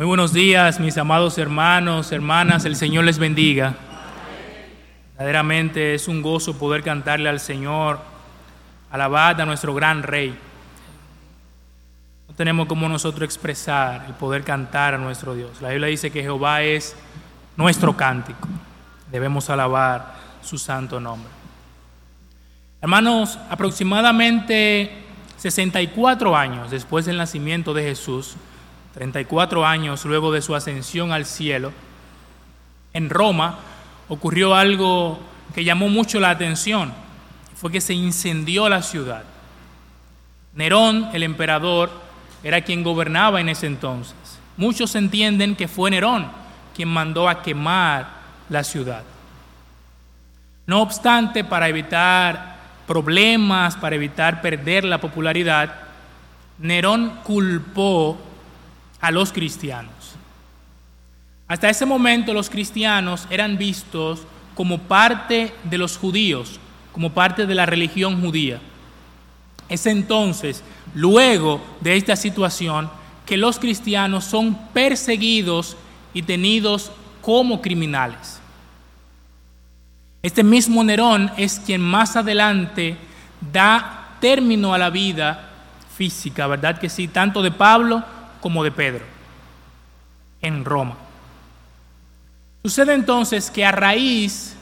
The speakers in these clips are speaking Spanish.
Muy buenos días, mis amados hermanos, hermanas, el Señor les bendiga. Verdaderamente es un gozo poder cantarle al Señor, alabar a nuestro gran Rey. No tenemos como nosotros expresar el poder cantar a nuestro Dios. La Biblia dice que Jehová es nuestro cántico. Debemos alabar su santo nombre. Hermanos, aproximadamente 64 años después del nacimiento de Jesús, 34 años luego de su ascensión al cielo, en Roma ocurrió algo que llamó mucho la atención. Fue que se incendió la ciudad. Nerón, el emperador, era quien gobernaba en ese entonces. Muchos entienden que fue Nerón quien mandó a quemar la ciudad. No obstante, para evitar problemas, para evitar perder la popularidad, Nerón culpó a los cristianos. Hasta ese momento los cristianos eran vistos como parte de los judíos, como parte de la religión judía. Es entonces, luego de esta situación, que los cristianos son perseguidos y tenidos como criminales. Este mismo Nerón es quien más adelante da término a la vida física, ¿verdad que sí? Tanto de Pablo como de Pedro en Roma. Sucede entonces que a raíz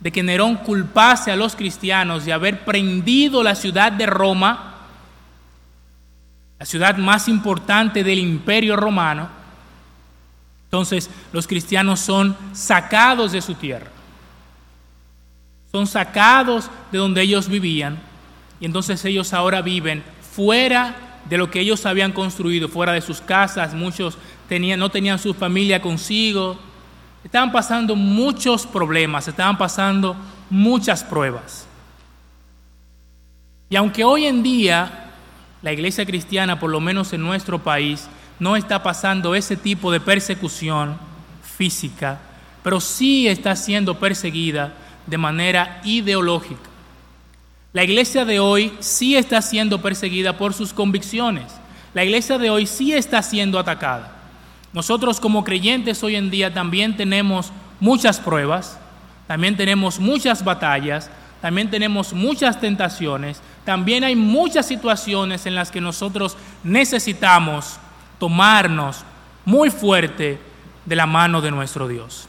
de que Nerón culpase a los cristianos de haber prendido la ciudad de Roma, la ciudad más importante del imperio romano, entonces los cristianos son sacados de su tierra son sacados de donde ellos vivían y entonces ellos ahora viven fuera de lo que ellos habían construido, fuera de sus casas, muchos tenían, no tenían su familia consigo, estaban pasando muchos problemas, estaban pasando muchas pruebas. Y aunque hoy en día la iglesia cristiana, por lo menos en nuestro país, no está pasando ese tipo de persecución física, pero sí está siendo perseguida de manera ideológica. La iglesia de hoy sí está siendo perseguida por sus convicciones. La iglesia de hoy sí está siendo atacada. Nosotros como creyentes hoy en día también tenemos muchas pruebas, también tenemos muchas batallas, también tenemos muchas tentaciones, también hay muchas situaciones en las que nosotros necesitamos tomarnos muy fuerte de la mano de nuestro Dios.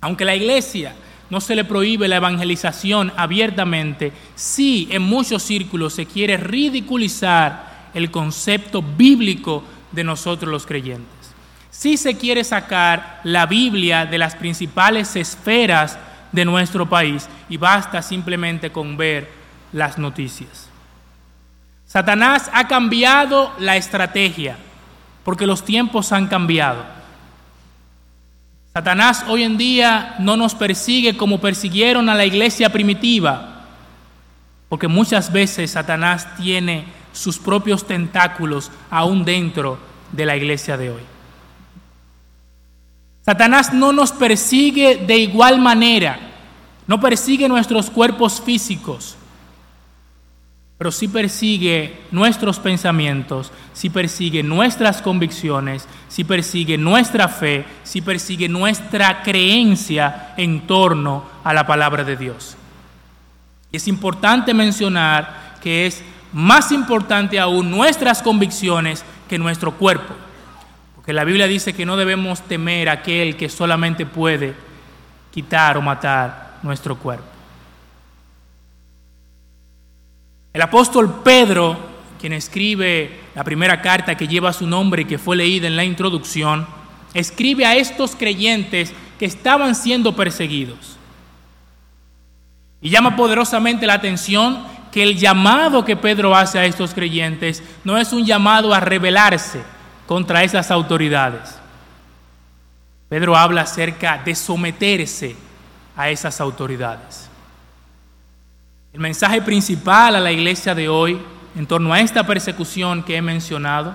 Aunque la iglesia no se le prohíbe la evangelización abiertamente, sí en muchos círculos se quiere ridiculizar el concepto bíblico de nosotros los creyentes. Sí se quiere sacar la Biblia de las principales esferas de nuestro país y basta simplemente con ver las noticias. Satanás ha cambiado la estrategia porque los tiempos han cambiado. Satanás hoy en día no nos persigue como persiguieron a la iglesia primitiva, porque muchas veces Satanás tiene sus propios tentáculos aún dentro de la iglesia de hoy. Satanás no nos persigue de igual manera, no persigue nuestros cuerpos físicos, pero sí persigue nuestros pensamientos, sí persigue nuestras convicciones, sí persigue nuestra fe, sí persigue nuestra creencia en torno a la palabra de Dios. Es importante mencionar que es más importante aún nuestras convicciones que nuestro cuerpo, porque la Biblia dice que no debemos temer a aquel que solamente puede quitar o matar nuestro cuerpo. El apóstol Pedro, quien escribe la primera carta que lleva su nombre y que fue leída en la introducción, escribe a estos creyentes que estaban siendo perseguidos. Y llama poderosamente la atención que el llamado que Pedro hace a estos creyentes no es un llamado a rebelarse contra esas autoridades. Pedro habla acerca de someterse a esas autoridades. El mensaje principal a la iglesia de hoy en torno a esta persecución que he mencionado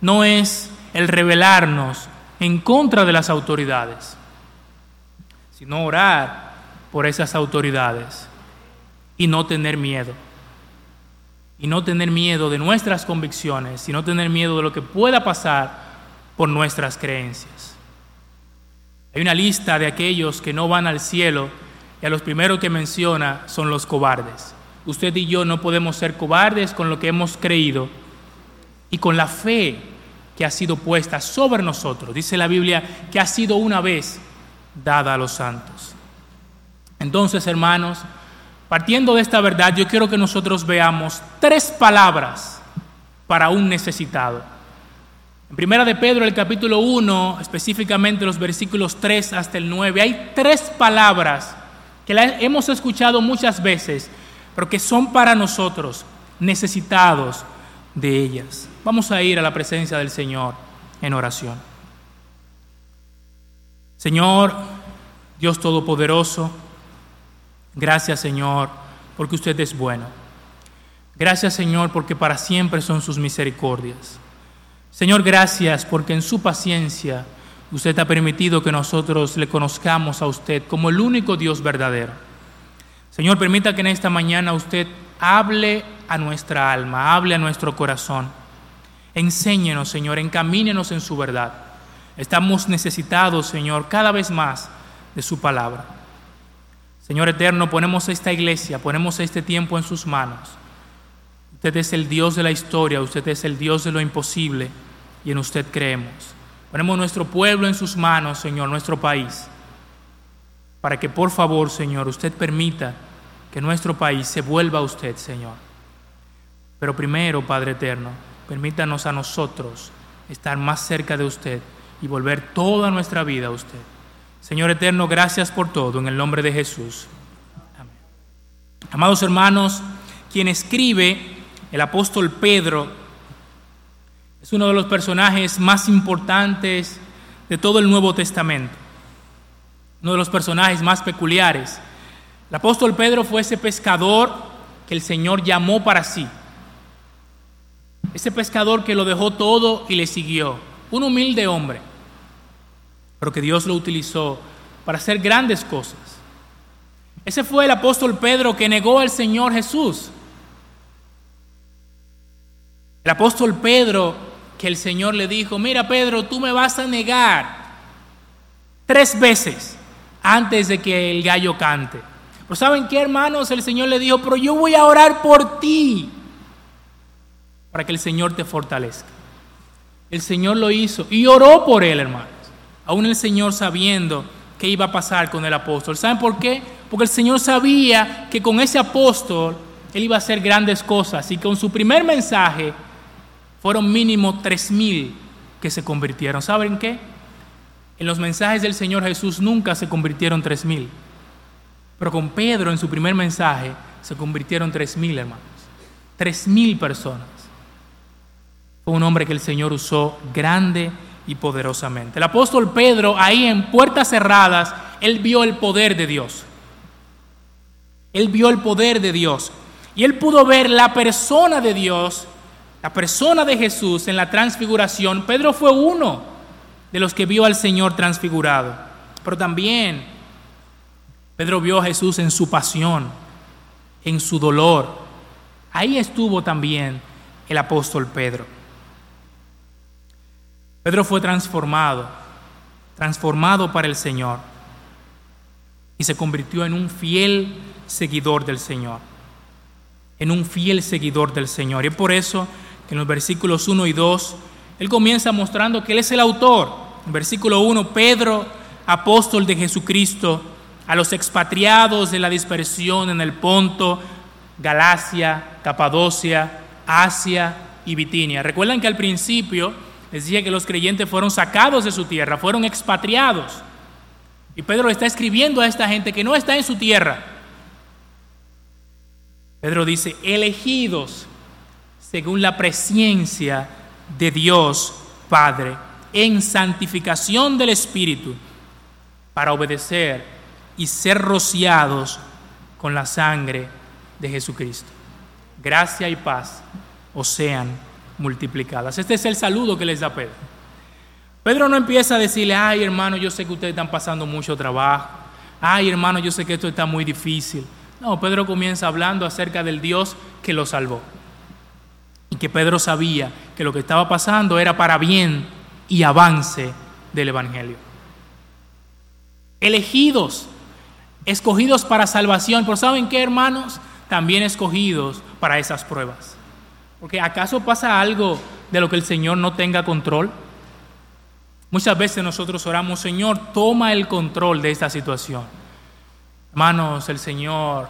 no es el rebelarnos en contra de las autoridades, sino orar por esas autoridades y no tener miedo. Y no tener miedo de nuestras convicciones, y no tener miedo de lo que pueda pasar por nuestras creencias. Hay una lista de aquellos que no van al cielo y a los primeros que menciona son los cobardes. Usted y yo no podemos ser cobardes con lo que hemos creído y con la fe que ha sido puesta sobre nosotros. Dice la Biblia que ha sido una vez dada a los santos. Entonces, hermanos, partiendo de esta verdad, yo quiero que nosotros veamos tres palabras para un necesitado. En Primera de Pedro, el capítulo 1, específicamente los versículos 3 hasta el 9, hay tres palabras que hemos escuchado muchas veces, pero que son para nosotros necesitados de ellas. Vamos a ir a la presencia del Señor en oración. Señor, Dios Todopoderoso, gracias Señor, porque usted es bueno. Gracias Señor, porque para siempre son sus misericordias. Señor, gracias porque en su paciencia usted ha permitido que nosotros le conozcamos a usted como el único Dios verdadero. Señor, permita que en esta mañana usted hable a nuestra alma, hable a nuestro corazón. Enséñenos, Señor, encamínenos en su verdad. Estamos necesitados, Señor, cada vez más de su palabra. Señor eterno, ponemos esta iglesia, ponemos este tiempo en sus manos. Usted es el Dios de la historia, usted es el Dios de lo imposible y en usted creemos. Ponemos nuestro pueblo en sus manos, Señor, nuestro país, para que por favor, Señor, usted permita que nuestro país se vuelva a usted, Señor. Pero primero, Padre Eterno, permítanos a nosotros estar más cerca de usted y volver toda nuestra vida a usted. Señor Eterno, gracias por todo, en el nombre de Jesús. Amén. Amados hermanos, quien escribe el apóstol Pedro es uno de los personajes más importantes de todo el Nuevo Testamento, uno de los personajes más peculiares. El apóstol Pedro fue ese pescador que el Señor llamó para sí, ese pescador que lo dejó todo y le siguió, un humilde hombre, pero que Dios lo utilizó para hacer grandes cosas. Ese fue el apóstol Pedro que negó al Señor Jesús. El apóstol Pedro, que el Señor le dijo, mira Pedro, tú me vas a negar tres veces antes de que el gallo cante. Pero ¿saben qué, hermanos? El Señor le dijo, pero yo voy a orar por ti para que el Señor te fortalezca. El Señor lo hizo y oró por él, hermanos. Aún el Señor sabiendo qué iba a pasar con el apóstol. ¿Saben por qué? Porque el Señor sabía que con ese apóstol él iba a hacer grandes cosas y con su primer mensaje fueron mínimo tres mil que se convirtieron. ¿Saben qué? En los mensajes del Señor Jesús nunca se convirtieron tres mil. Pero con Pedro en su primer mensaje se convirtieron tres mil hermanos. Tres mil personas. Fue un hombre que el Señor usó grande y poderosamente. El apóstol Pedro, ahí en puertas cerradas, él vio el poder de Dios. Él vio el poder de Dios. Y él pudo ver la persona de Dios, la persona de Jesús en la transfiguración. Pedro fue uno de los que vio al Señor transfigurado. Pero también Pedro vio a Jesús en su pasión, en su dolor. Ahí estuvo también el apóstol Pedro. Pedro fue transformado, transformado para el Señor y se convirtió en un fiel seguidor del Señor, en un fiel seguidor del Señor. Y por eso en los versículos 1 y 2, él comienza mostrando que él es el autor. En versículo 1, Pedro, apóstol de Jesucristo, a los expatriados de la dispersión en el Ponto, Galacia, Capadocia, Asia y Bitinia. Recuerdan que al principio decía que los creyentes fueron sacados de su tierra, fueron expatriados. Y Pedro está escribiendo a esta gente que no está en su tierra. Pedro dice, elegidos según la presencia de Dios Padre, en santificación del Espíritu, para obedecer y ser rociados con la sangre de Jesucristo. Gracia y paz os sean multiplicadas. Este es el saludo que les da Pedro. Pedro no empieza a decirle, ay hermano, yo sé que ustedes están pasando mucho trabajo. Ay hermano, yo sé que esto está muy difícil. No, Pedro comienza hablando acerca del Dios que lo salvó. Que Pedro sabía que lo que estaba pasando era para bien y avance del Evangelio. Elegidos, escogidos para salvación, pero ¿saben qué, hermanos? También escogidos para esas pruebas. Porque ¿acaso pasa algo de lo que el Señor no tenga control? Muchas veces nosotros oramos, Señor, toma el control de esta situación. Hermanos, el Señor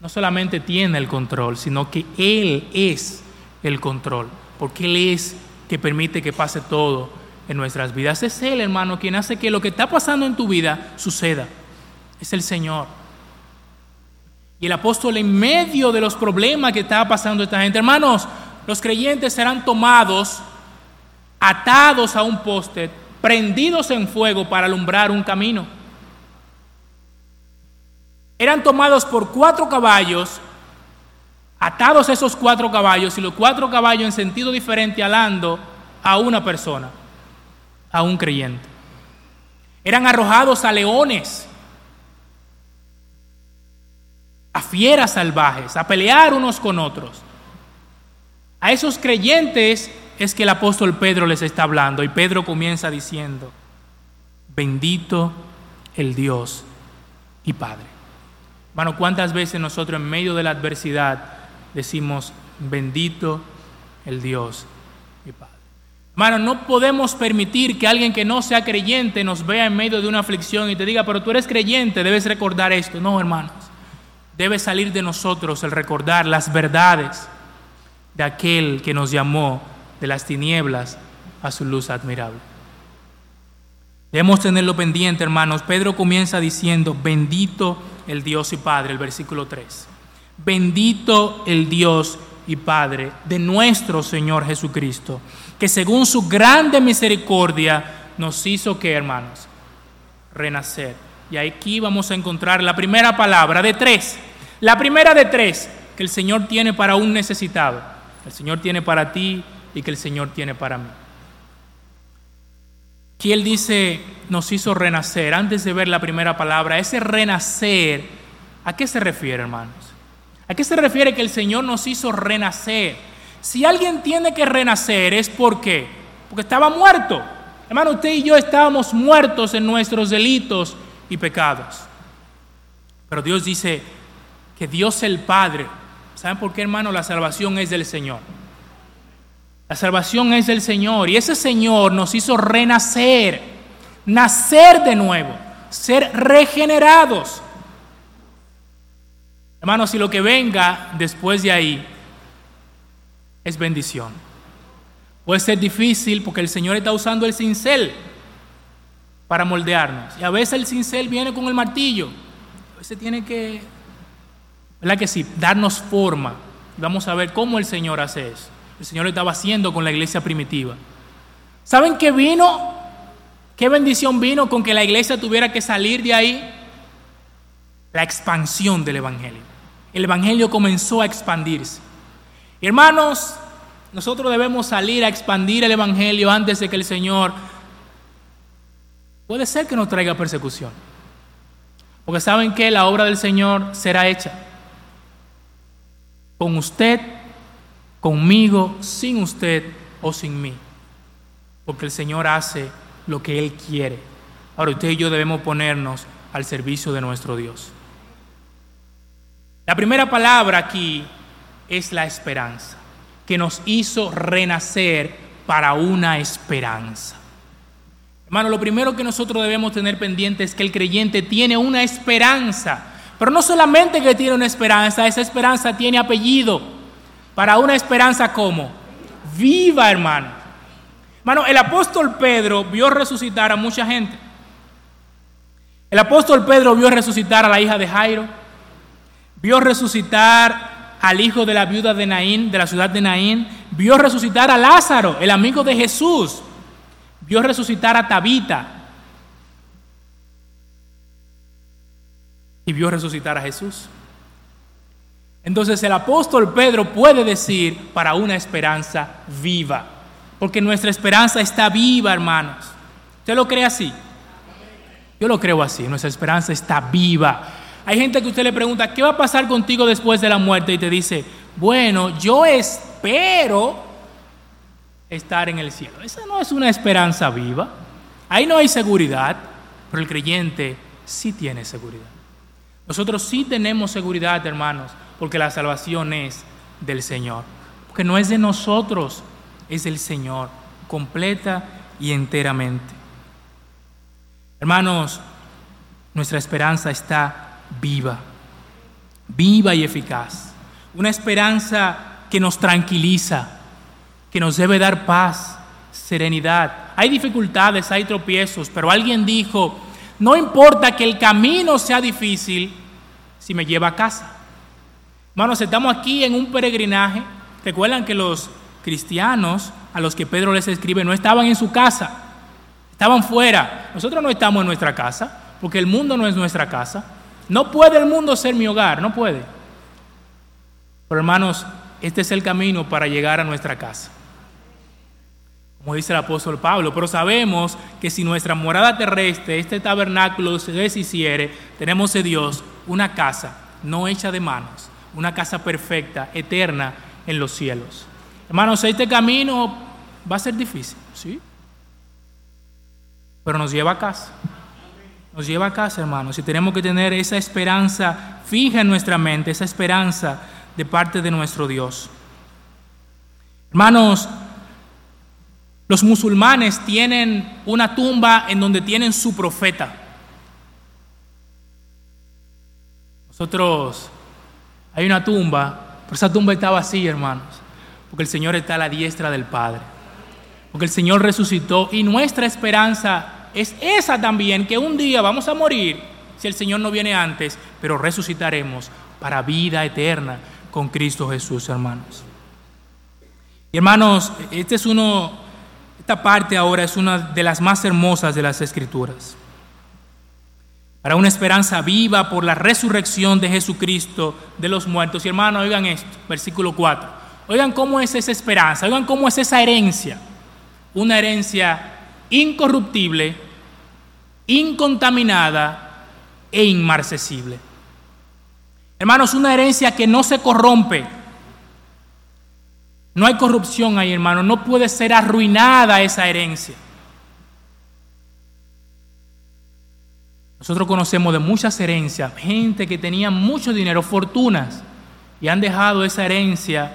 no solamente tiene el control, sino que Él es el control, porque Él es que permite que pase todo en nuestras vidas. Es Él, hermano, quien hace que lo que está pasando en tu vida suceda. Es el Señor. Y el apóstol en medio de los problemas que estaba pasando esta gente, hermanos, los creyentes serán tomados, atados a un poste, prendidos en fuego para alumbrar un camino. Eran tomados por cuatro caballos, atados esos cuatro caballos y los cuatro caballos en sentido diferente alando a una persona a un creyente. Eran arrojados a leones, a fieras salvajes, a pelear unos con otros. A esos creyentes es que el apóstol Pedro les está hablando y Pedro comienza diciendo, bendito el Dios y Padre. Hermano, ¿cuántas veces nosotros en medio de la adversidad decimos, bendito el Dios y Padre? Hermano, no podemos permitir que alguien que no sea creyente nos vea en medio de una aflicción y te diga, pero tú eres creyente, debes recordar esto. No, hermanos, debe salir de nosotros el recordar las verdades de aquel que nos llamó de las tinieblas a su luz admirable. Debemos tenerlo pendiente, hermanos. Pedro comienza diciendo, bendito el Dios y Padre, el versículo 3. Bendito el Dios y Padre de nuestro Señor Jesucristo que según su grande misericordia nos hizo que, hermanos, renacer. Y aquí vamos a encontrar la primera palabra de tres. La primera de tres que el Señor tiene para un necesitado. El Señor tiene para ti y que el Señor tiene para mí. Aquí Él dice, nos hizo renacer. Antes de ver la primera palabra, ese renacer, ¿a qué se refiere, hermanos? ¿A qué se refiere que el Señor nos hizo renacer? Si alguien tiene que renacer es porque, porque estaba muerto. Hermano, usted y yo estábamos muertos en nuestros delitos y pecados. Pero Dios dice que Dios el Padre, ¿saben por qué, hermano? La salvación es del Señor. La salvación es del Señor y ese Señor nos hizo renacer, nacer de nuevo, ser regenerados. Hermano, si lo que venga después de ahí es bendición. Puede ser difícil porque el Señor está usando el cincel para moldearnos. Y a veces el cincel viene con el martillo. A veces tiene que, ¿verdad que sí? Darnos forma. vamos a ver cómo el Señor hace eso. El Señor lo estaba haciendo con la iglesia primitiva. ¿Saben qué vino? ¿Qué bendición vino con que la iglesia tuviera que salir de ahí? La expansión del Evangelio. El Evangelio comenzó a expandirse. Hermanos, nosotros debemos salir a expandir el Evangelio antes de que el Señor puede ser que nos traiga persecución. Porque saben que la obra del Señor será hecha con usted, conmigo, sin usted o sin mí. Porque el Señor hace lo que Él quiere. Ahora usted y yo debemos ponernos al servicio de nuestro Dios. La primera palabra aquí es la esperanza, que nos hizo renacer para una esperanza. Hermano, lo primero que nosotros debemos tener pendiente es que el creyente tiene una esperanza, pero no solamente que tiene una esperanza, esa esperanza tiene apellido. Para una esperanza como viva, hermano. Hermano, el apóstol Pedro vio resucitar a mucha gente. El apóstol Pedro vio resucitar a la hija de Jairo, vio resucitar al hijo de la viuda de Naín, de la ciudad de Naín, vio resucitar a Lázaro, el amigo de Jesús, vio resucitar a Tabita y vio resucitar a Jesús. Entonces el apóstol Pedro puede decir para una esperanza viva, porque nuestra esperanza está viva, hermanos. ¿Usted lo cree así? Yo lo creo así, nuestra esperanza está viva. Hay gente que usted le pregunta, ¿qué va a pasar contigo después de la muerte? Y te dice, bueno, yo espero estar en el cielo. Esa no es una esperanza viva. Ahí no hay seguridad, pero el creyente sí tiene seguridad. Nosotros sí tenemos seguridad, hermanos, porque la salvación es del Señor. Porque no es de nosotros, es del Señor, completa y enteramente. Hermanos, nuestra esperanza está viva, viva y eficaz. Una esperanza que nos tranquiliza, que nos debe dar paz, serenidad. Hay dificultades, hay tropiezos, pero alguien dijo, no importa que el camino sea difícil si me lleva a casa. Hermanos, estamos aquí en un peregrinaje. Recuerdan que los cristianos a los que Pedro les escribe no estaban en su casa, estaban fuera. Nosotros no estamos en nuestra casa, porque el mundo no es nuestra casa. No puede el mundo ser mi hogar, no puede. Pero hermanos, este es el camino para llegar a nuestra casa. Como dice el apóstol Pablo, pero sabemos que si nuestra morada terrestre, este tabernáculo se deshiciere, tenemos de Dios una casa no hecha de manos, una casa perfecta, eterna en los cielos. Hermanos, este camino va a ser difícil, ¿sí? Pero nos lleva a casa. Nos lleva a casa, hermanos, y tenemos que tener esa esperanza fija en nuestra mente, esa esperanza de parte de nuestro Dios. Hermanos, los musulmanes tienen una tumba en donde tienen su profeta. Nosotros, hay una tumba, pero esa tumba está vacía, hermanos, porque el Señor está a la diestra del Padre, porque el Señor resucitó y nuestra esperanza es esa también, que un día vamos a morir si el Señor no viene antes, pero resucitaremos para vida eterna con Cristo Jesús, hermanos. Y hermanos, este es uno, esta parte ahora es una de las más hermosas de las Escrituras. Para una esperanza viva por la resurrección de Jesucristo de los muertos. Y hermanos, oigan esto, versículo 4. Oigan cómo es esa esperanza, oigan cómo es esa herencia. Una herencia incorruptible, incontaminada e inmarcesible. Hermanos, una herencia que no se corrompe. No hay corrupción ahí, hermano. No puede ser arruinada esa herencia. Nosotros conocemos de muchas herencias, gente que tenía mucho dinero, fortunas, y han dejado esa herencia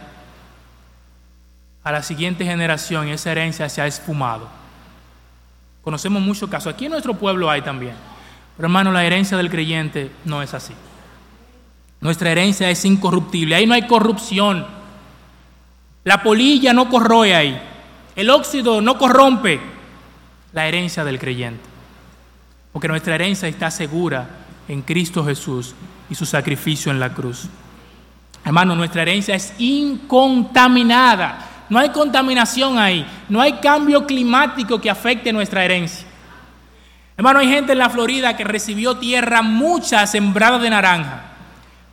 a la siguiente generación y esa herencia se ha esfumado. Conocemos muchos casos. Aquí en nuestro pueblo hay también. Pero hermano, la herencia del creyente no es así. Nuestra herencia es incorruptible. Ahí no hay corrupción. La polilla no corroe ahí. El óxido no corrompe la herencia del creyente. Porque nuestra herencia está segura en Cristo Jesús y su sacrificio en la cruz. Hermano, nuestra herencia es incontaminada. No hay contaminación ahí. No hay cambio climático que afecte nuestra herencia. Hermano, hay gente en la Florida que recibió tierra mucha sembrada de naranja.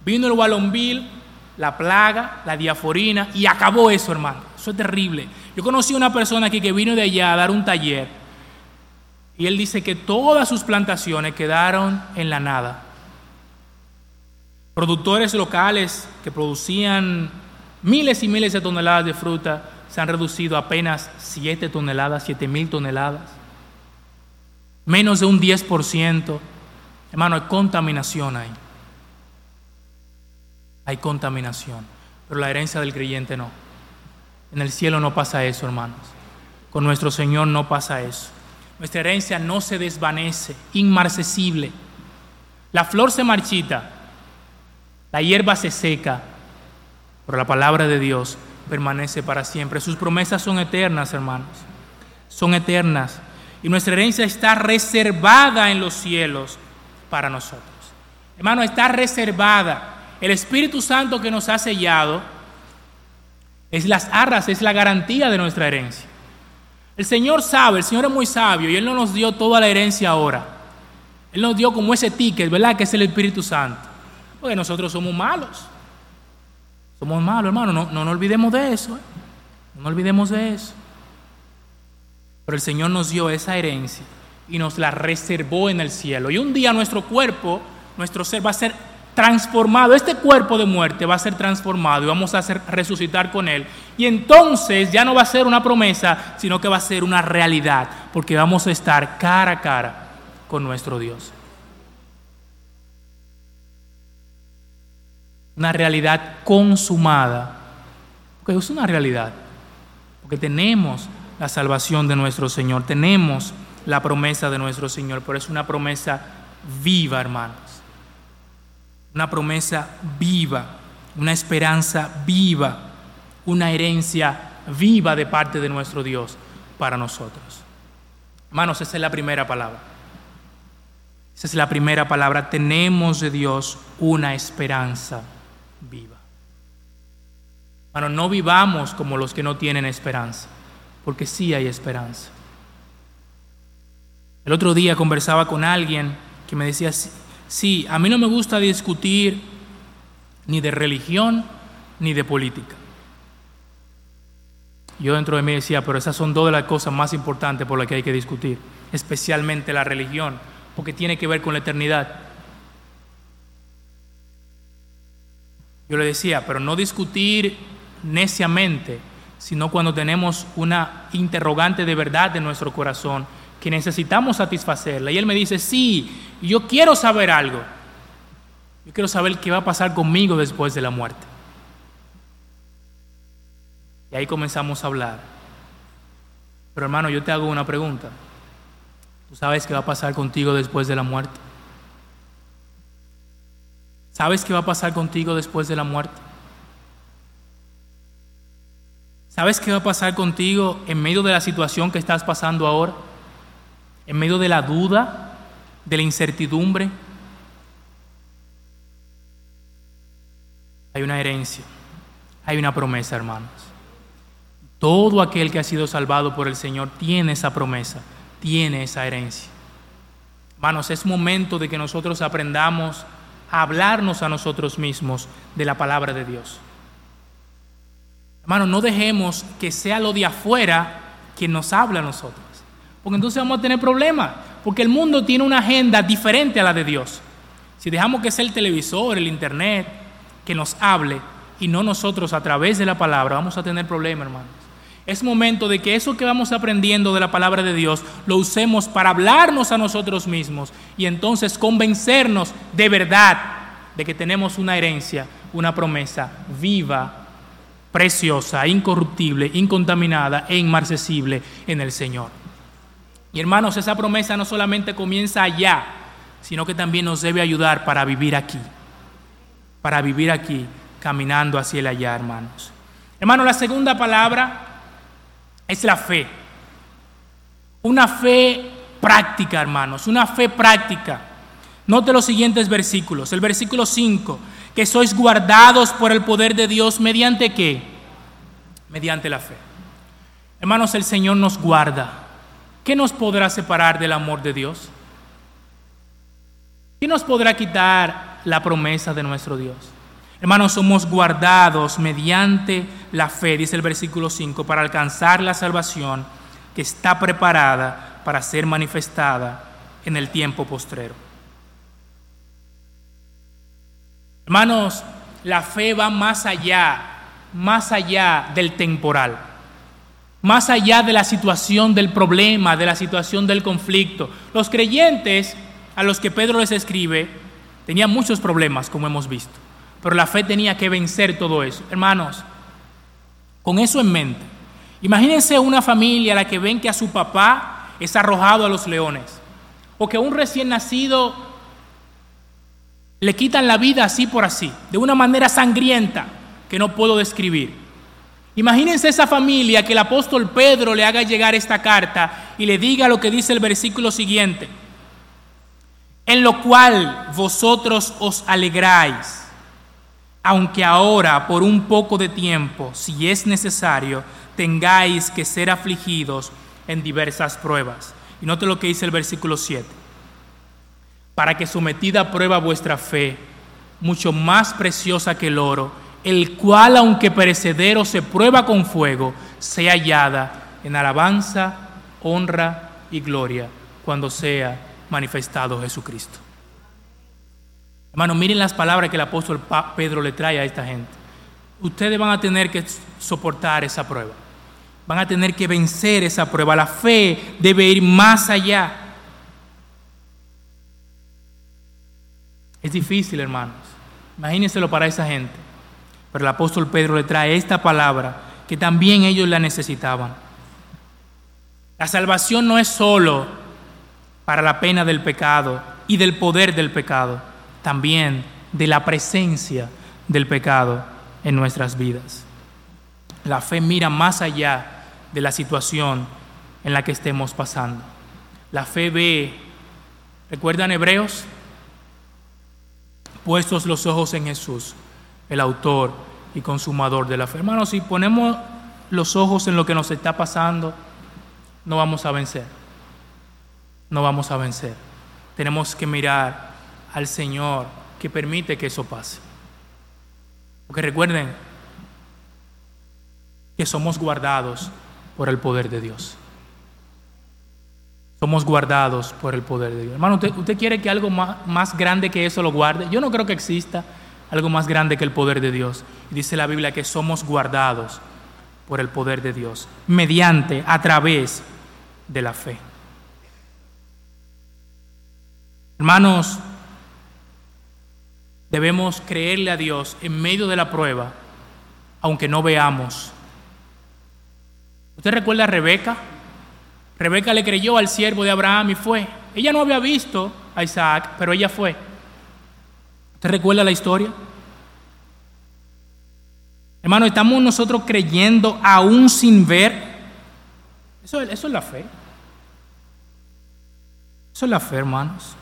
Vino el Walonville, la plaga, la diaforina y acabó eso, hermano. Eso es terrible. Yo conocí una persona aquí que vino de allá a dar un taller y él dice que todas sus plantaciones quedaron en la nada. Productores locales que producían miles y miles de toneladas de fruta se han reducido a apenas 7 toneladas, 7 mil toneladas. Menos de un 10%. Hermano, hay contaminación ahí hay contaminación, pero la herencia del creyente no. En el cielo no pasa eso, hermanos. Con nuestro Señor no pasa eso. Nuestra herencia no se desvanece, inmarcesible. La flor se marchita, la hierba se seca, pero la palabra de Dios permanece para siempre. Sus promesas son eternas, hermanos. Son eternas. Y nuestra herencia está reservada en los cielos para nosotros. Hermano, está reservada. El Espíritu Santo que nos ha sellado es las arras, es la garantía de nuestra herencia. El Señor sabe, el Señor es muy sabio y Él no nos dio toda la herencia ahora. Él nos dio como ese ticket, ¿verdad? Que es el Espíritu Santo. Porque nosotros somos malos. Somos malos, hermano. No, no nos olvidemos de eso. ¿eh? No nos olvidemos de eso. Pero el Señor nos dio esa herencia y nos la reservó en el cielo. Y un día nuestro cuerpo, nuestro ser va a ser transformado, este cuerpo de muerte va a ser transformado y vamos a hacer, resucitar con él. Y entonces ya no va a ser una promesa, sino que va a ser una realidad, porque vamos a estar cara a cara con nuestro Dios. Una realidad consumada. Porque es una realidad. Porque tenemos la salvación de nuestro Señor, tenemos la promesa de nuestro Señor, pero es una promesa viva, hermanos una promesa viva, una esperanza viva, una herencia viva de parte de nuestro Dios para nosotros. Hermanos, esa es la primera palabra. Esa es la primera palabra. Tenemos de Dios una esperanza viva. Hermanos, no vivamos como los que no tienen esperanza, porque sí hay esperanza. El otro día conversaba con alguien que me decía, Sí, a mí no me gusta discutir ni de religión ni de política. Yo dentro de mí decía, pero esas son dos de las cosas más importantes por las que hay que discutir, especialmente la religión, porque tiene que ver con la eternidad. Yo le decía, pero no discutir neciamente, sino cuando tenemos una interrogante de verdad en nuestro corazón que necesitamos satisfacerla. Y él me dice, sí, yo quiero saber algo. Yo quiero saber qué va a pasar conmigo después de la muerte. Y ahí comenzamos a hablar. Pero hermano, yo te hago una pregunta. ¿Tú sabes qué va a pasar contigo después de la muerte? ¿Sabes qué va a pasar contigo después de la muerte? ¿Sabes qué va a pasar contigo en medio de la situación que estás pasando ahora? en medio de la duda, de la incertidumbre, hay una herencia, hay una promesa, hermanos. Todo aquel que ha sido salvado por el Señor tiene esa promesa, tiene esa herencia. Hermanos, es momento de que nosotros aprendamos hablarnos a nosotros mismos de la palabra de Dios. Hermanos, no dejemos que sea lo de afuera quien nos habla a nosotros. Porque entonces vamos a tener problemas. Porque el mundo tiene una agenda diferente a la de Dios. Si dejamos que sea el televisor, el internet, que nos hable y no nosotros a través de la palabra, vamos a tener problemas, hermanos. Es momento de que eso que vamos aprendiendo de la palabra de Dios lo usemos para hablarnos a nosotros mismos y entonces convencernos de verdad de que tenemos una herencia, una promesa viva, preciosa, incorruptible, incontaminada e inmarcesible en el Señor. Y hermanos, esa promesa no solamente comienza allá, sino que también nos debe ayudar para vivir aquí, para vivir aquí, caminando hacia el allá, hermanos. Hermanos, la segunda palabra es la fe. Una fe práctica, hermanos, una fe práctica. Note los siguientes versículos. El versículo 5, que sois guardados por el poder de Dios mediante qué? Mediante la fe. Hermanos, el Señor nos guarda. ¿Qué nos podrá separar del amor de Dios? ¿Qué nos podrá quitar la promesa de nuestro Dios? Hermanos, somos guardados mediante la fe, dice el versículo 5, para alcanzar la salvación que está preparada para ser manifestada en el tiempo postrero. Hermanos, la fe va más allá, más allá del temporal más allá de la situación del problema, de la situación del conflicto. Los creyentes a los que Pedro les escribe tenían muchos problemas, como hemos visto, pero la fe tenía que vencer todo eso. Hermanos, con eso en mente, imagínense una familia a la que ven que a su papá es arrojado a los leones, o que a un recién nacido le quitan la vida así por así, de una manera sangrienta que no puedo describir. Imagínense esa familia que el apóstol Pedro le haga llegar esta carta y le diga lo que dice el versículo siguiente, en lo cual vosotros os alegráis, aunque ahora por un poco de tiempo, si es necesario, tengáis que ser afligidos en diversas pruebas. Y note lo que dice el versículo 7, para que sometida a prueba vuestra fe, mucho más preciosa que el oro, el cual, aunque perecedero, se prueba con fuego, sea hallada en alabanza, honra y gloria cuando sea manifestado Jesucristo. Hermano, miren las palabras que el apóstol Pedro le trae a esta gente. Ustedes van a tener que soportar esa prueba. Van a tener que vencer esa prueba. La fe debe ir más allá. Es difícil, hermanos. Imagínenselo para esa gente. Pero el apóstol Pedro le trae esta palabra que también ellos la necesitaban. La salvación no es solo para la pena del pecado y del poder del pecado, también de la presencia del pecado en nuestras vidas. La fe mira más allá de la situación en la que estemos pasando. La fe ve, ¿recuerdan Hebreos? Puestos los ojos en Jesús, el autor y consumador de la fe. Hermanos, si ponemos los ojos en lo que nos está pasando, no vamos a vencer. No vamos a vencer. Tenemos que mirar al Señor que permite que eso pase. Porque recuerden que somos guardados por el poder de Dios. Somos guardados por el poder de Dios. Hermano, ¿usted, quiere que algo más, más grande que eso lo guarde? Yo no creo que exista algo más grande que el poder de Dios. Dice la Biblia que somos guardados por el poder de Dios, mediante, a través de la fe. Hermanos, debemos creerle a Dios en medio de la prueba, aunque no veamos. ¿Usted recuerda a Rebeca? Rebeca le creyó al siervo de Abraham y fue. Ella no había visto a Isaac, pero ella fue. ¿Usted recuerda la historia? Hermano, estamos nosotros creyendo aún sin ver. Eso, eso es la fe. Eso es la fe, hermanos.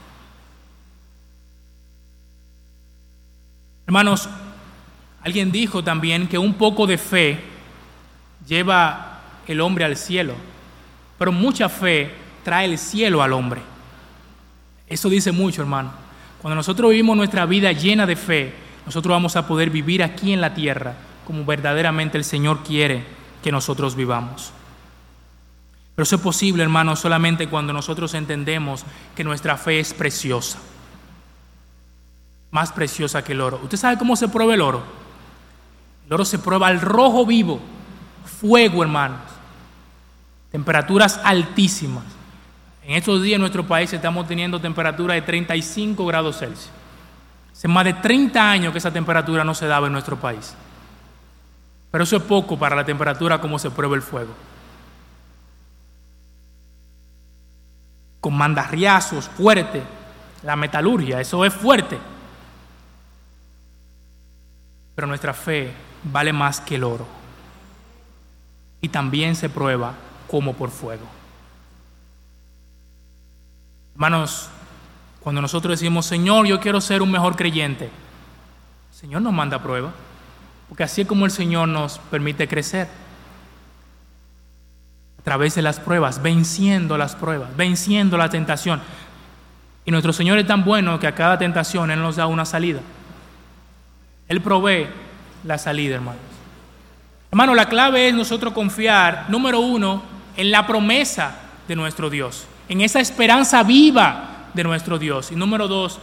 Hermanos, alguien dijo también que un poco de fe lleva el hombre al cielo, pero mucha fe trae el cielo al hombre. Eso dice mucho, hermano. Cuando nosotros vivimos nuestra vida llena de fe, nosotros vamos a poder vivir aquí en la tierra como verdaderamente el Señor quiere que nosotros vivamos. Pero eso es posible, hermano, solamente cuando nosotros entendemos que nuestra fe es preciosa. Más preciosa que el oro. ¿Usted sabe cómo se prueba el oro? El oro se prueba al rojo vivo. Fuego, hermanos. Temperaturas altísimas. En estos días en nuestro país estamos teniendo temperaturas de 35 grados Celsius. Hace más de 30 años que esa temperatura no se daba en nuestro país. Pero eso es poco para la temperatura como se prueba el fuego. Con mandarriazos fuerte, la metalurgia, eso es fuerte. Pero nuestra fe vale más que el oro. Y también se prueba como por fuego. Hermanos, cuando nosotros decimos, Señor, yo quiero ser un mejor creyente, el Señor nos manda prueba. Porque así es como el Señor nos permite crecer. A través de las pruebas, venciendo las pruebas, venciendo la tentación. Y nuestro Señor es tan bueno que a cada tentación Él nos da una salida. Él provee la salida, hermanos. Hermano, la clave es nosotros confiar, número uno, en la promesa de nuestro Dios, en esa esperanza viva de nuestro Dios. Y número dos,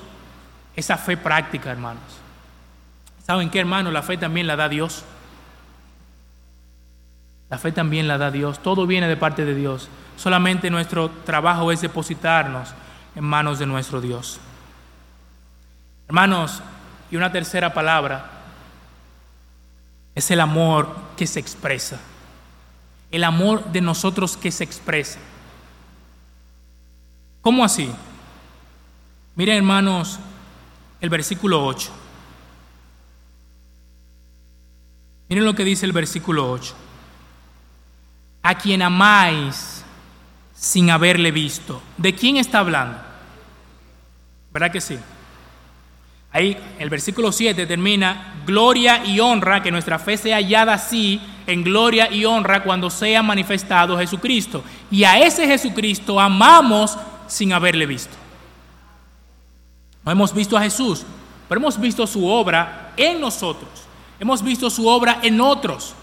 esa fe práctica, hermanos. ¿Saben qué, hermano? La fe también la da Dios. La fe también la da Dios. Todo viene de parte de Dios. Solamente nuestro trabajo es depositarnos en manos de nuestro Dios. Hermanos, y una tercera palabra es el amor que se expresa. El amor de nosotros que se expresa. ¿Cómo así? Miren, hermanos, el versículo 8. Miren lo que dice el versículo 8. A quien amáis sin haberle visto. ¿De quién está hablando? ¿Verdad que sí? Ahí el versículo 7 termina, gloria y honra, que nuestra fe sea hallada así, en gloria y honra cuando sea manifestado Jesucristo. Y a ese Jesucristo amamos sin haberle visto. No hemos visto a Jesús, pero hemos visto su obra en nosotros. Hemos visto su obra en otros.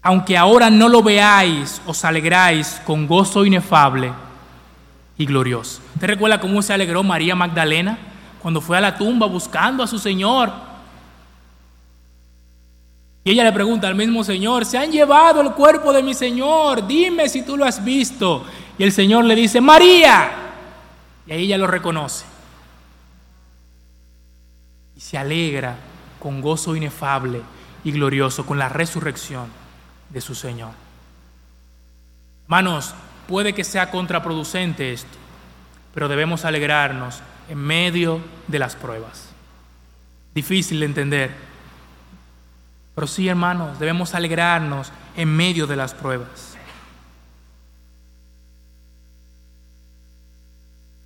Aunque ahora no lo veáis, os alegráis con gozo inefable y glorioso. ¿Te recuerda cómo se alegró María Magdalena cuando fue a la tumba buscando a su Señor? Y ella le pregunta al mismo Señor, se han llevado el cuerpo de mi Señor, dime si tú lo has visto. Y el Señor le dice, María. Y ahí ella lo reconoce. Y se alegra con gozo inefable y glorioso con la resurrección de su Señor. Hermanos, puede que sea contraproducente esto, pero debemos alegrarnos en medio de las pruebas. Difícil de entender. Pero sí, hermanos, debemos alegrarnos en medio de las pruebas.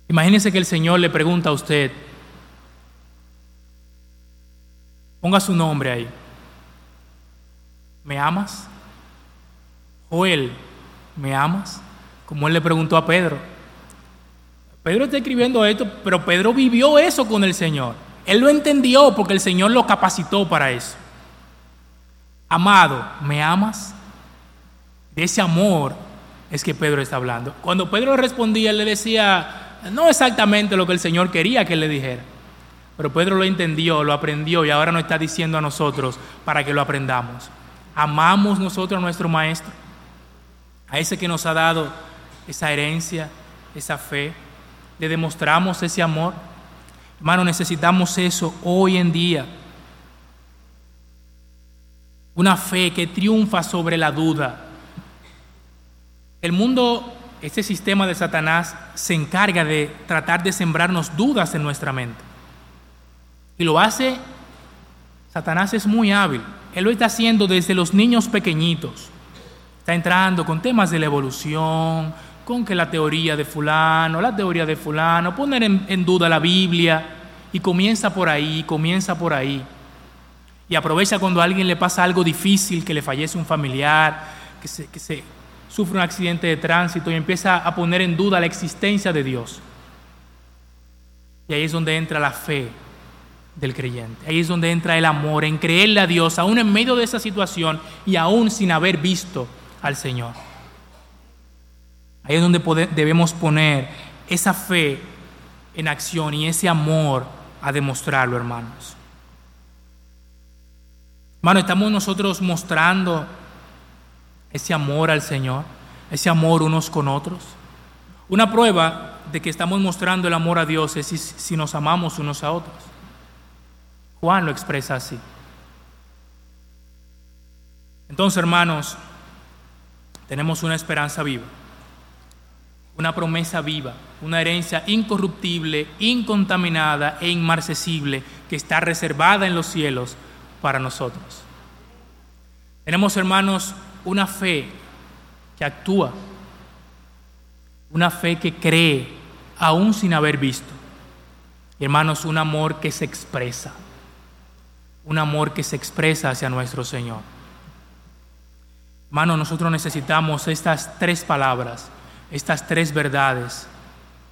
Imagínense que el Señor le pregunta a usted, ponga su nombre ahí, ¿me amas? Joel, ¿me amas? Como él le preguntó a Pedro. Pedro está escribiendo esto, pero Pedro vivió eso con el Señor. Él lo entendió porque el Señor lo capacitó para eso. Amado, ¿me amas? De ese amor es que Pedro está hablando. Cuando Pedro respondía, él le decía, no exactamente lo que el Señor quería que le dijera. Pero Pedro lo entendió, lo aprendió y ahora nos está diciendo a nosotros para que lo aprendamos. Amamos nosotros a nuestro Maestro, a ese que nos ha dado esa herencia, esa fe, le demostramos ese amor. Hermano, necesitamos eso hoy en día. Una fe que triunfa sobre la duda. El mundo, este sistema de Satanás, se encarga de tratar de sembrarnos dudas en nuestra mente. Y lo hace, Satanás es muy hábil. Él lo está haciendo desde los niños pequeñitos. Está entrando con temas de la evolución, con que la teoría de fulano, la teoría de fulano, poner en, duda la Biblia y comienza por ahí, comienza por ahí. Y aprovecha cuando a alguien le pasa algo difícil, que le fallece un familiar, que se, que se sufre un accidente de tránsito y empieza a poner en duda la existencia de Dios. Y ahí es donde entra la fe del creyente. Ahí es donde entra el amor, en creerle a Dios, aún en medio de esa situación y aún sin haber visto al Señor. Ahí es donde debemos poner esa fe en acción y ese amor a demostrarlo, hermanos. Hermano, estamos nosotros mostrando ese amor al Señor, ese amor unos con otros. Una prueba de que estamos mostrando el amor a Dios es si, si nos amamos unos a otros. Juan lo expresa así. Entonces, hermanos, tenemos una esperanza viva una promesa viva, una herencia incorruptible, incontaminada e inmarcesible que está reservada en los cielos para nosotros. Tenemos, hermanos, una fe que actúa, una fe que cree aún sin haber visto. hermanos, un amor que se expresa, un amor que se expresa hacia nuestro Señor. Hermanos, nosotros necesitamos estas tres palabras estas tres verdades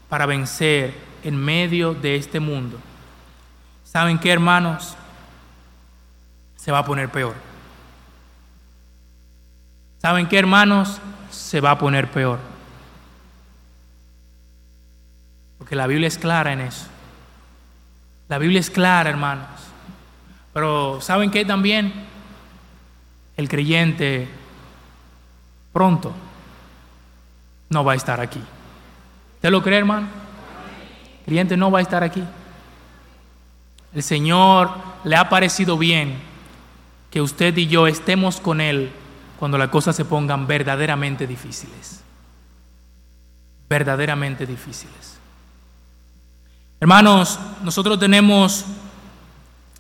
para vencer en medio de este mundo. ¿Saben qué, hermanos? Se va a poner peor. ¿Saben qué, hermanos? Se va a poner peor. Porque la Biblia es clara en eso. La Biblia es clara, hermanos. Pero ¿saben qué también? El creyente pronto no va a estar aquí. ¿Usted lo cree, hermano? El cliente no va a estar aquí. El Señor le ha parecido bien que usted y yo estemos con Él cuando las cosas se pongan verdaderamente difíciles. Verdaderamente difíciles. Hermanos, nosotros tenemos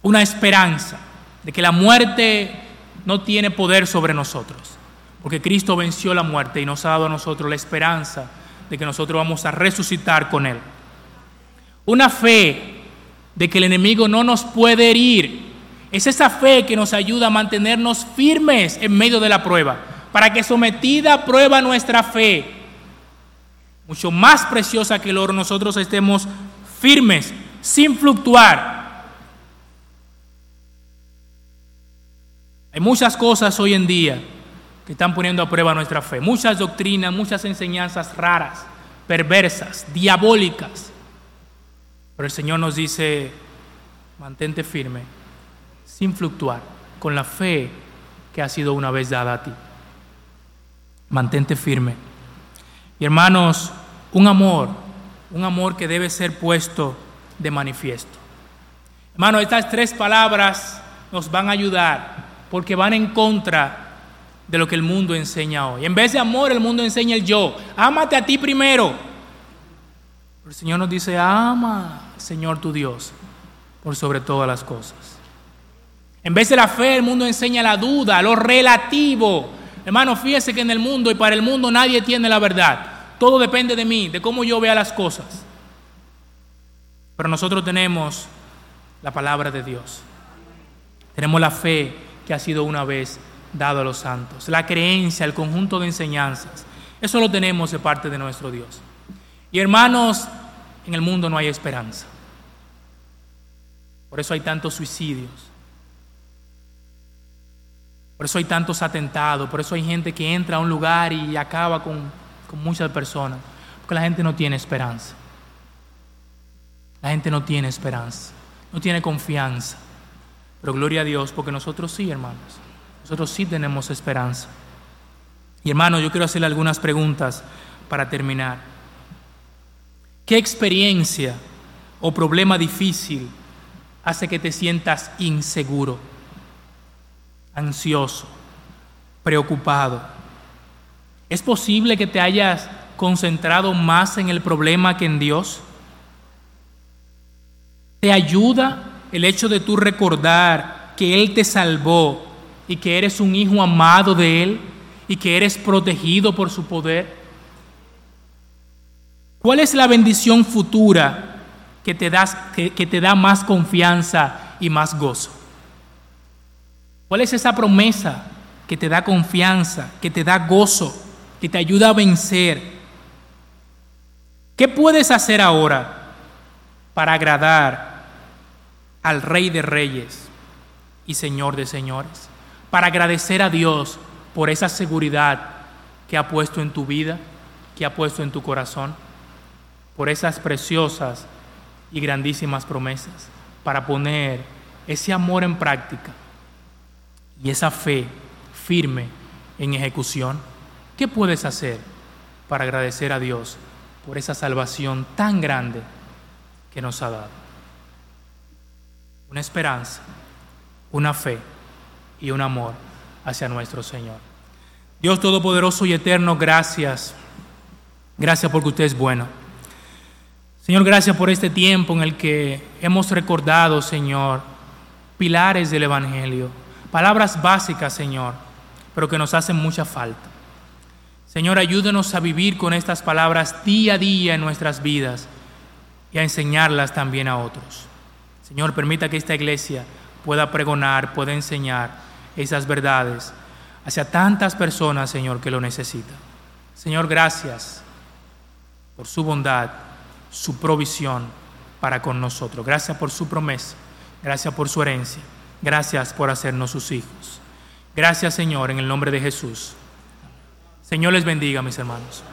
una esperanza de que la muerte no tiene poder sobre nosotros. Porque Cristo venció la muerte y nos ha dado a nosotros la esperanza de que nosotros vamos a resucitar con Él. Una fe de que el enemigo no nos puede herir. Es esa fe que nos ayuda a mantenernos firmes en medio de la prueba. Para que sometida a prueba nuestra fe, mucho más preciosa que el oro, nosotros estemos firmes, sin fluctuar. Hay muchas cosas hoy en día que están poniendo a prueba nuestra fe. Muchas doctrinas, muchas enseñanzas raras perversas, diabólicas. Pero el Señor nos dice, mantente firme, sin fluctuar, con la fe que ha sido una vez dada a ti. Mantente firme. Y hermanos, un amor, un amor que debe ser puesto de manifiesto. Hermanos, estas tres palabras nos van a ayudar porque van en contra de lo que el mundo enseña hoy. En vez de amor, el mundo enseña el yo. Ámate a ti primero. el Señor nos dice, ama, Señor tu Dios, por sobre todas las cosas. En vez de la fe, el mundo enseña la duda, lo relativo. Hermano, fíjese que en el mundo y para el mundo nadie tiene la verdad. Todo depende de mí, de cómo yo vea las cosas. Pero nosotros tenemos la palabra de Dios. Tenemos la fe que ha sido una vez dado a los santos, la creencia, el conjunto de enseñanzas. Eso lo tenemos de parte de nuestro Dios. Y hermanos, en el mundo no hay esperanza. Por eso hay tantos suicidios. Por eso hay tantos atentados. Por eso hay gente que entra a un lugar y acaba con, con muchas personas. Porque la gente no tiene esperanza. La gente no tiene esperanza. No tiene confianza. Pero gloria a Dios, porque nosotros sí, hermanos. Nosotros sí tenemos esperanza. Y hermano, yo quiero hacerle algunas preguntas para terminar. ¿Qué experiencia o problema difícil hace que te sientas inseguro, ansioso, preocupado? ¿Es posible que te hayas concentrado más en el problema que en Dios? ¿Te ayuda el hecho de tú recordar que Él te salvó y que eres un hijo amado de Él y que eres protegido por su poder? ¿Cuál es la bendición futura que te, das, que, te da más confianza y más gozo? ¿Cuál es esa promesa que te da confianza, que te da gozo, que te ayuda a vencer? ¿Qué puedes hacer ahora para agradar al Rey de Reyes y Señor de Señores? Para agradecer a Dios por esa seguridad que ha puesto en tu vida, que ha puesto en tu corazón, por esas preciosas y grandísimas promesas, para poner ese amor en práctica y esa fe firme en ejecución. ¿Qué puedes hacer para agradecer a Dios por esa salvación tan grande que nos ha dado? Una esperanza, una fe y un amor hacia nuestro Señor. Dios Todopoderoso y Eterno, gracias. Gracias porque usted es bueno. Señor, gracias por este tiempo en el que hemos recordado, Señor, pilares del Evangelio, palabras básicas, Señor, pero que nos hacen mucha falta. Señor, ayúdenos a vivir con estas palabras día a día en nuestras vidas y a enseñarlas también a otros. Señor, permita que esta iglesia pueda pregonar, pueda enseñar esas verdades hacia tantas personas, Señor, que lo necesitan. Señor, gracias por su bondad, su provisión para con nosotros. Gracias por su promesa. Gracias por su herencia. Gracias por hacernos sus hijos. Gracias, Señor, en el nombre de Jesús. Señor les bendiga, mis hermanos.